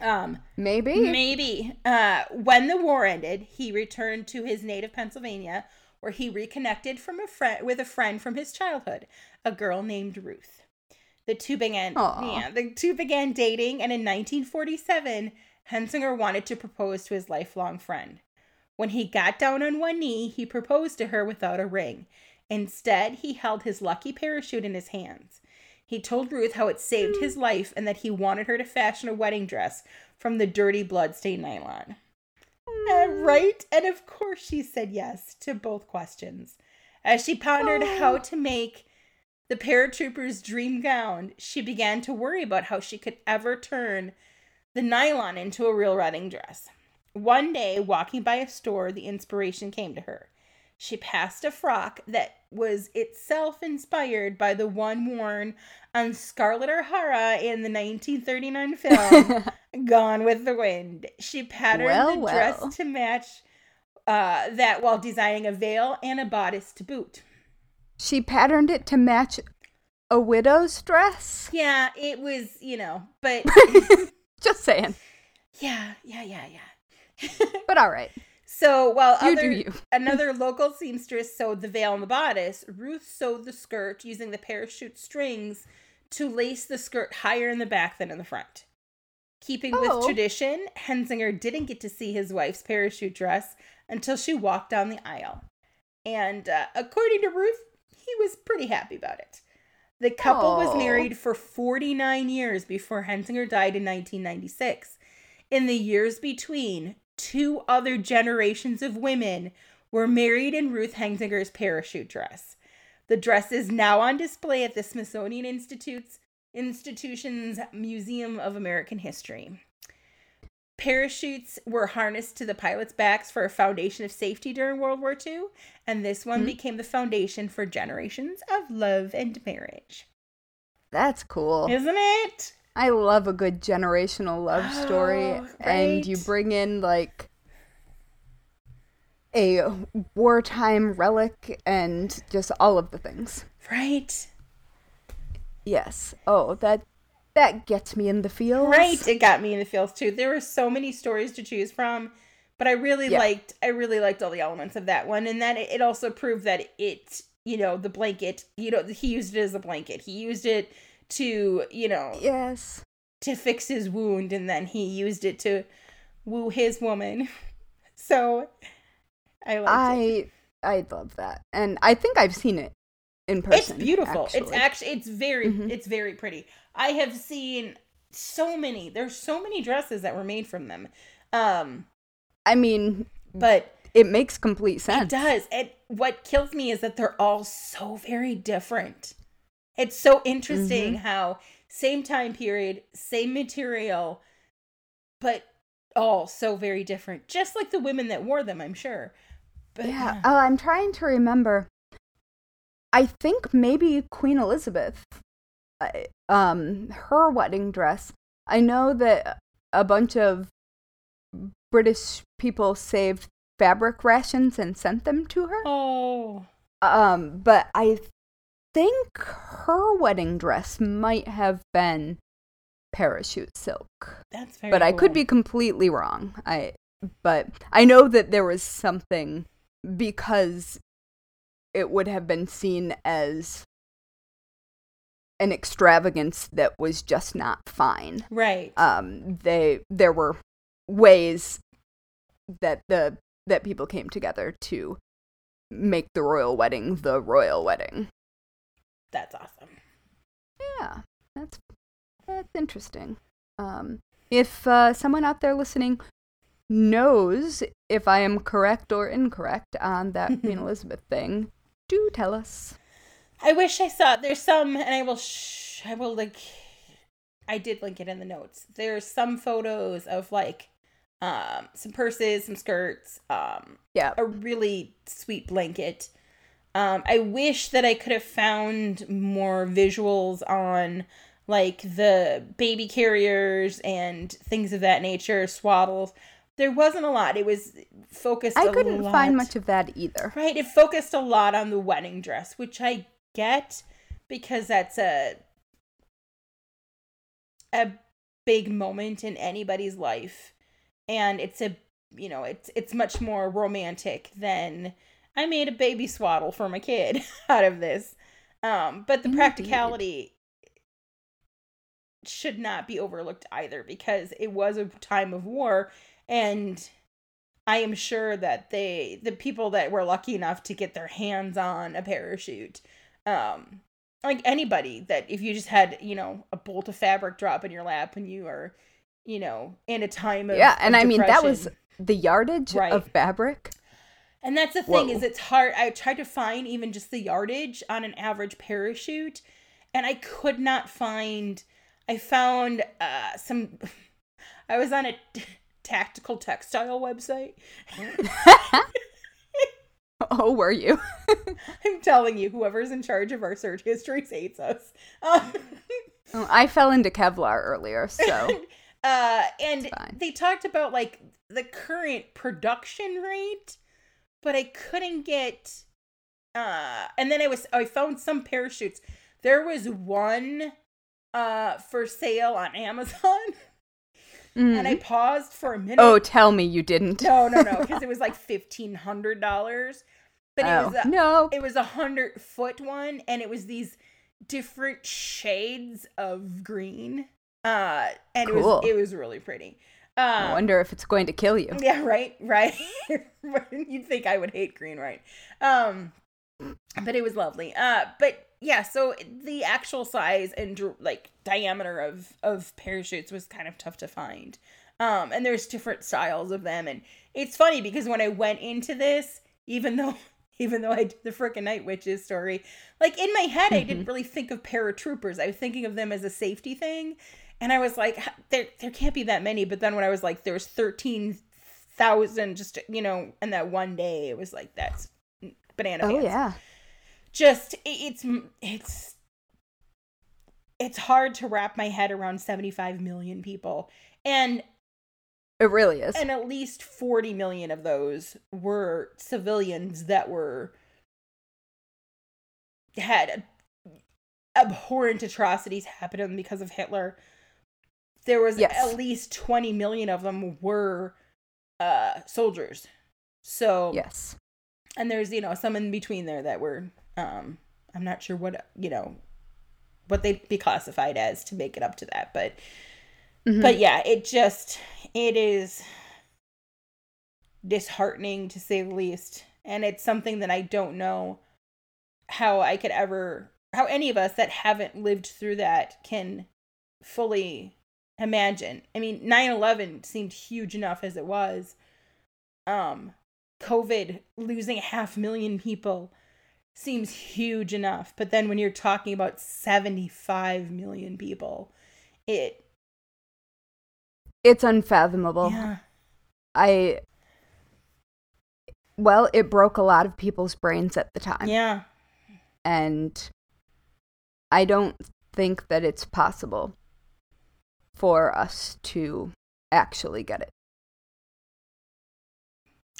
Um, Maybe. Maybe. Uh, when the war ended, he returned to his native Pennsylvania, where he reconnected from a friend with a friend from his childhood, a girl named Ruth. The two began, yeah, the two began dating, and in 1947, Hensinger wanted to propose to his lifelong friend. When he got down on one knee, he proposed to her without a ring. Instead, he held his lucky parachute in his hands. He told Ruth how it saved his life and that he wanted her to fashion a wedding dress from the dirty bloodstained nylon. Uh, right? And of course she said yes to both questions. As she pondered how to make the paratrooper's dream gown, she began to worry about how she could ever turn the nylon into a real wedding dress. One day, walking by a store, the inspiration came to her. She passed a frock that was itself inspired by the one worn on Scarlett O'Hara in the 1939 film Gone with the Wind. She patterned Well, the well. dress to match uh, that while designing a veil and a bodice to boot. She patterned it to match a widow's dress. Yeah, it was, you know, but Just saying. yeah, yeah, yeah, yeah. But all right. So while You other, another local seamstress sewed the veil and the bodice, Ruth sewed the skirt using the parachute strings to lace the skirt higher in the back than in the front. Keeping Oh. with tradition, Hensinger didn't get to see his wife's parachute dress until she walked down the aisle. And uh, according to Ruth, he was pretty happy about it. The couple was Oh. married for 49 years before Hensinger died in 1996. In the years between, two other generations of women were married in Ruth Hensinger's parachute dress. The dress is now on display at the Smithsonian Institute's Institution's Museum of American History. Parachutes were harnessed to the pilots' backs for a foundation of safety during World War II, and this one Hmm. became the foundation for generations of love and marriage. That's cool. Isn't it? I love a good generational love story. Oh, And you bring in like a wartime relic and just all of the things. Right. Yes. Oh, that that gets me in the feels. Right. It got me in the feels too. There were so many stories to choose from, but I really Yeah. liked I really liked all the elements of that one. And then it, it also proved that it, you know, the blanket, you know, he used it as a blanket. He used it to, you know, Yes. to fix his wound and then he used it to woo his woman. So I liked it. I I love that. And I think I've seen it in person. It's beautiful. It's actually. actually it's very Mhm. it's very pretty. I have seen so many. There's so many dresses that were made from them. Um I mean, but it makes complete sense. it does. And what kills me is that they're all so very different. It's so interesting Mm-hmm. how same time period, same material, but all so very different. Just like the women that wore them, I'm sure. But Yeah. Oh, I'm trying to remember. I think maybe Queen Elizabeth, um, her wedding dress. I know that a bunch of British people saved fabric rations and sent them to her. Oh. Um, but I think her wedding dress might have been parachute silk. That's very but I could be completely wrong. I but I know that there was something because it would have been seen as an extravagance that was just not fine. right. Um they there were ways that the that people came together to make the royal wedding the royal wedding. That's awesome. Yeah, that's that's interesting. Um, if uh, someone out there listening knows if I am correct or incorrect on that Queen Elizabeth thing, do tell us. I wish I saw. There's some, and I will. Sh- I will like. I did link it in the notes. There's some photos of like, um, some purses, some skirts, um, Yeah, a really sweet blanket. Um, I wish that I could have found more visuals on like the baby carriers and things of that nature, swaddles. There wasn't a lot. It was focused. I couldn't find much of that either. Right, it focused a lot on the wedding dress, which I get because that's a a big moment in anybody's life and it's a you know, it's it's much more romantic than I made a baby swaddle for my kid out of this. Um, but the Indeed. practicality should not be overlooked either because it was a time of war and I am sure that they the people that were lucky enough to get their hands on a parachute um like anybody that if you just had, you know, a bolt of fabric drop in your lap when you are, you know, in a time of Yeah, and of I mean that was the yardage Right. of fabric. And that's the thing Whoa. is it's hard. I tried to find even just the yardage on an average parachute, and I could not find. I found uh, some. I was on a t- tactical textile website. Oh, were you? I'm telling you, whoever's in charge of our search histories hates us. Um, I fell into Kevlar earlier, so uh, and they talked about like the current production rate but I couldn't get uh and then I was I found some parachutes. There was one uh for sale on Amazon and I paused for a minute. Mm. oh, tell me you didn't. no, no, no, because it was like fifteen hundred dollars. But it Oh, was a, no. it was a hundred foot one and it was these different shades of green. Uh and it was it was really pretty. I Um wonder if it's going to kill you. yeah, right, right. You'd think I would hate green, right? Um, but it was lovely. Uh, but yeah, so the actual size and like diameter of of parachutes was kind of tough to find. Um, and there's different styles of them, and it's funny because when I went into this, even though even though I did the frickin' night witches story, like in my head, I didn't really think of paratroopers. I was thinking of them as a safety thing. And I was like, there, there can't be that many. But then when I was like, there's thirteen thousand, just you know, and that one day, it was like that's banana. Oh pants. yeah. Just it's it's it's hard to wrap my head around seventy five million people, and It really is. and at least forty million of those were civilians that were had abhorrent atrocities happen to them because of Hitler. There was Yes. at least 20 million of them were uh soldiers. So yes. and there's you know some in between there that were um I'm not sure what you know what they'd be classified as to make it up to that, but Mhm. but yeah, it just it is disheartening to say the least, and it's something that I don't know how I could ever how any of us that haven't lived through that can fully imagine. I mean, 9/11 seemed huge enough as it was. Um COVID losing a half million people seems huge enough, but then when you're talking about 75 million people, it it's unfathomable. yeah. I well, it broke a lot of people's brains at the time. Yeah. And I don't think that it's possible for us to actually get it.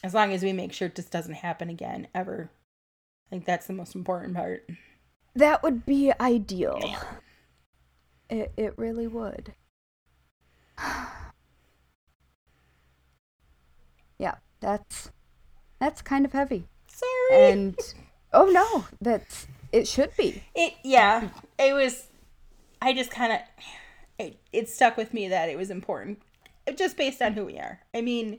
As long as we make sure this doesn't happen again ever. I think that's the most important part. That would be ideal. Yeah. It it really would. yeah, that's that's kind of heavy. Sorry. And oh no, that's it should be. it yeah, it was I just kind of it, it stuck with me that it was important just based on who we are. I mean,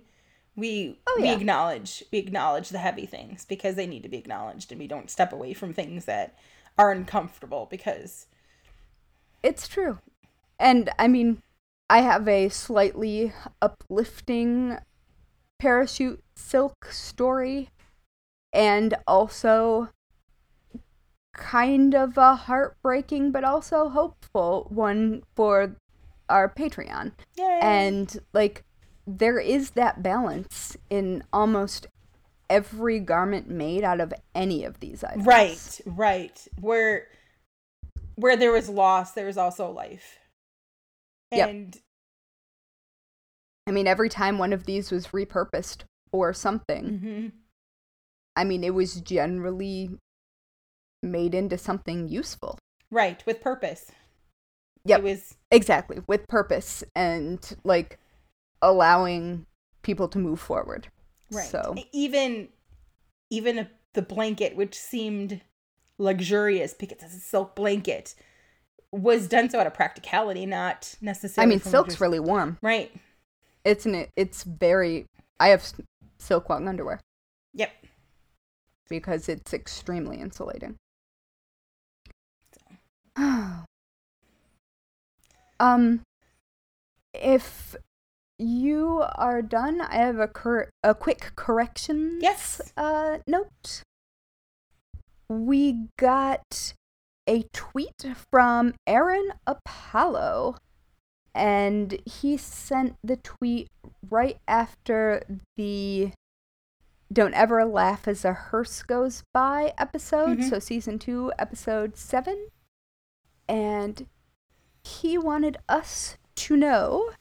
we Oh, we acknowledge we acknowledge the heavy things because they need to be acknowledged and we don't step away from things that are uncomfortable because It's true. And I mean, I have a slightly uplifting parachute silk story and also kind of a heartbreaking but also hopeful one for our Patreon. Yay. And like there is that balance in almost every garment made out of any of these items. Right, right. Where where there was loss, there was also life. Yep. And I mean every time one of these was repurposed for something, mhm. I mean, it was generally made into something useful. right, with purpose. Yep. It was Exactly, with purpose and like allowing people to move forward. right. So, even even a, the blanket which seemed luxurious because it's a silk blanket was done so out of practicality, not necessarily. I mean, silk's luxury- really warm. Right. It's an it's very I have silk long underwear Yep. because it's extremely insulating. um if you are done, I have a cor- a quick correction. Yes. Uh, note. We got a tweet from Aaron Apollo, and he sent the tweet right after the "Don't Ever Laugh as a Hearse Goes By" episode, Mhm. so season two, episode seven, and he wanted us to know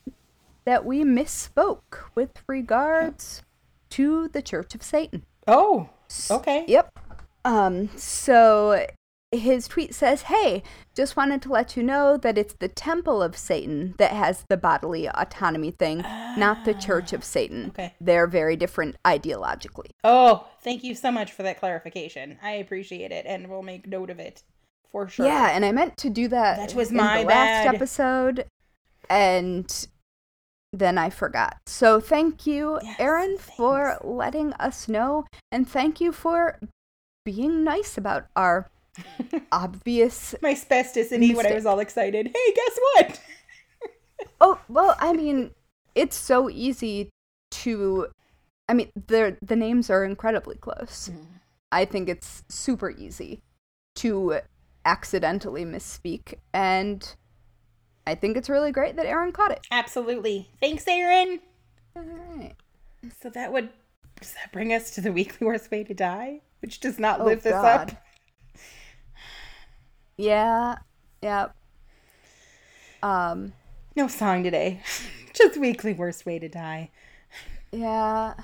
that we misspoke with regards to the Church of Satan. Oh, okay. Yep. Um, so his tweet says, Hey, just wanted to let you know that it's the temple of Satan that has the bodily autonomy thing, not the church of Satan. Okay. They're very different ideologically. Oh, thank you so much for that clarification. I appreciate it, and we'll make note of it for sure. Yeah, and I meant to do that. That was in my last episode, and then I forgot. So thank you, Yes, Aaron, for letting us know, and thank you for being nice about our obvious. My spasticity when I was all excited. Hey, guess what? Oh well, I mean, it's so easy to. I mean, the the names are incredibly close. Mm-hmm. I think it's super easy to accidentally misspeak, and I think it's really great that Aaron caught it. Absolutely. Thanks, Aaron. All right. So that would does that bring us to the weekly worst way to die, which does not Oh, lift this God. up. Yeah. Yep. Um. No song today. just weekly worst way to die. Yeah.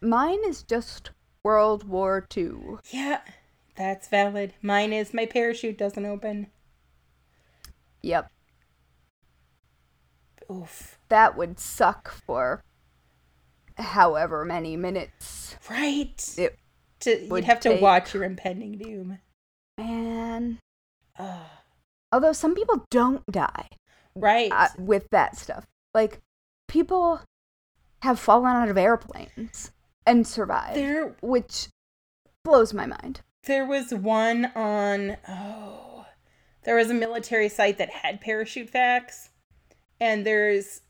Mine is just World War Two. Yeah, that's valid. Mine is my parachute doesn't open. Yep. Oof. That would suck for however many minutes. Right. It to, you'd have to take- watch your impending doom. man. Ugh. Although some people don't die Right. uh, with that stuff. Like people have fallen out of airplanes and survived, there which blows my mind. There was one on oh there was a military site that had parachute facts and there's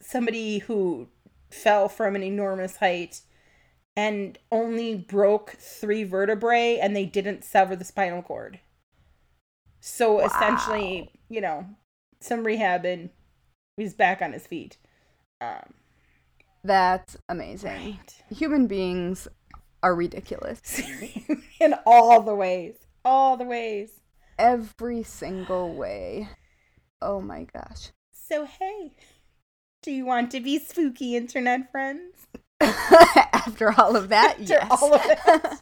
somebody who fell from an enormous height and only broke three vertebrae and they didn't sever the spinal cord so Wow. essentially you know some rehab and he's back on his feet um That's amazing. right Human beings are ridiculous. in all the ways all the ways Every single way. Oh my gosh. So, hey, do you want to be spooky internet friends? After all of that, After yes. all of that.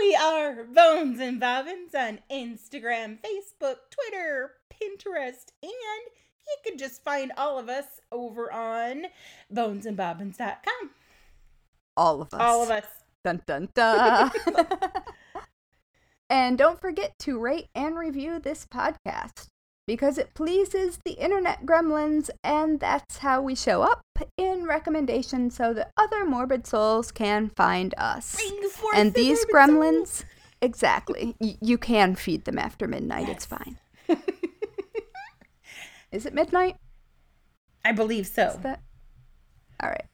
we are Bones and Bobbins on Instagram, Facebook, Twitter, Pinterest, and you can just find all of us over on bonesandbobbins.com. all of us. All of us. Dun dun dun. and don't forget to rate and review this podcast because it pleases the internet gremlins, and that's how we show up in recommendations so that other morbid souls can find us. And the these gremlins, souls. exactly. Y- you can feed them after midnight. It's fine. Is it midnight? I believe so. Is that? All right.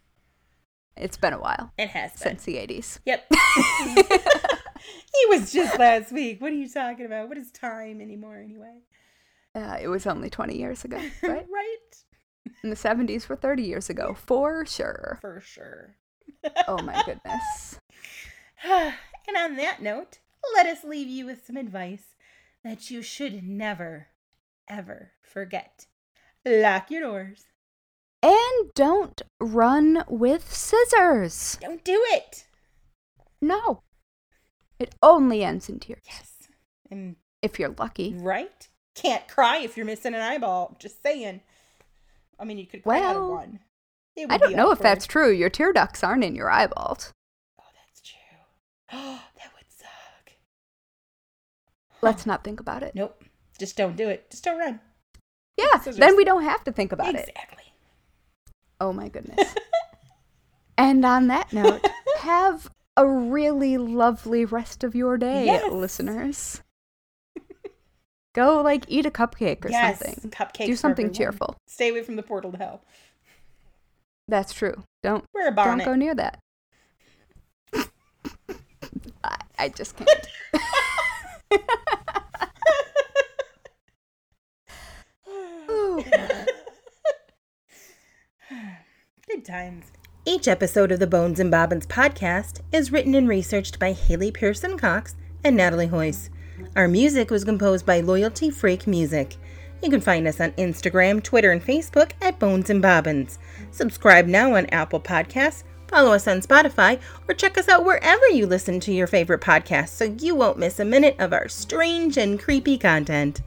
It's been a while It has been. since the 80s. Yep. he was just last week. What are you talking about? What is time anymore, anyway? Uh, it was only 20 years ago, right? right? And the 70s were 30 years ago, for sure. For sure. Oh my goodness. and on that note, let us leave you with some advice that you should never, ever forget. Lock your doors. And don't run with scissors. Don't do it. No. It only ends in tears. Yes. And If you're lucky. right? Can't cry if you're missing an eyeball. Just saying. I mean, you could cry out of Well, one. I don't know if that's true. Your tear ducts aren't in your eyeballs. Oh, that's true. Oh, that would suck. Let's not think about it. Nope. Just don't do it. Just don't run. Yeah, then we don't have to think about it. exactly. Oh my goodness. and on that note, have a really lovely rest of your day, Yes. listeners. Go like eat a cupcake or yes. something. Cupcakes. Do something cheerful. Stay away from the portal to hell. That's true. Don't Wear a don't go near that. I, I just can't. Ooh. Good times. Each episode of the Bones and Bobbins podcast is written and researched by Haley Pearson Cox and Natalie Hoyce. Our music was composed by Loyalty Freak Music. You can find us on Instagram, Twitter, and Facebook at Bones and Bobbins. Subscribe now on Apple Podcasts Follow us on Spotify or check us out wherever you listen to your favorite podcasts so you won't miss a minute of our strange and creepy content.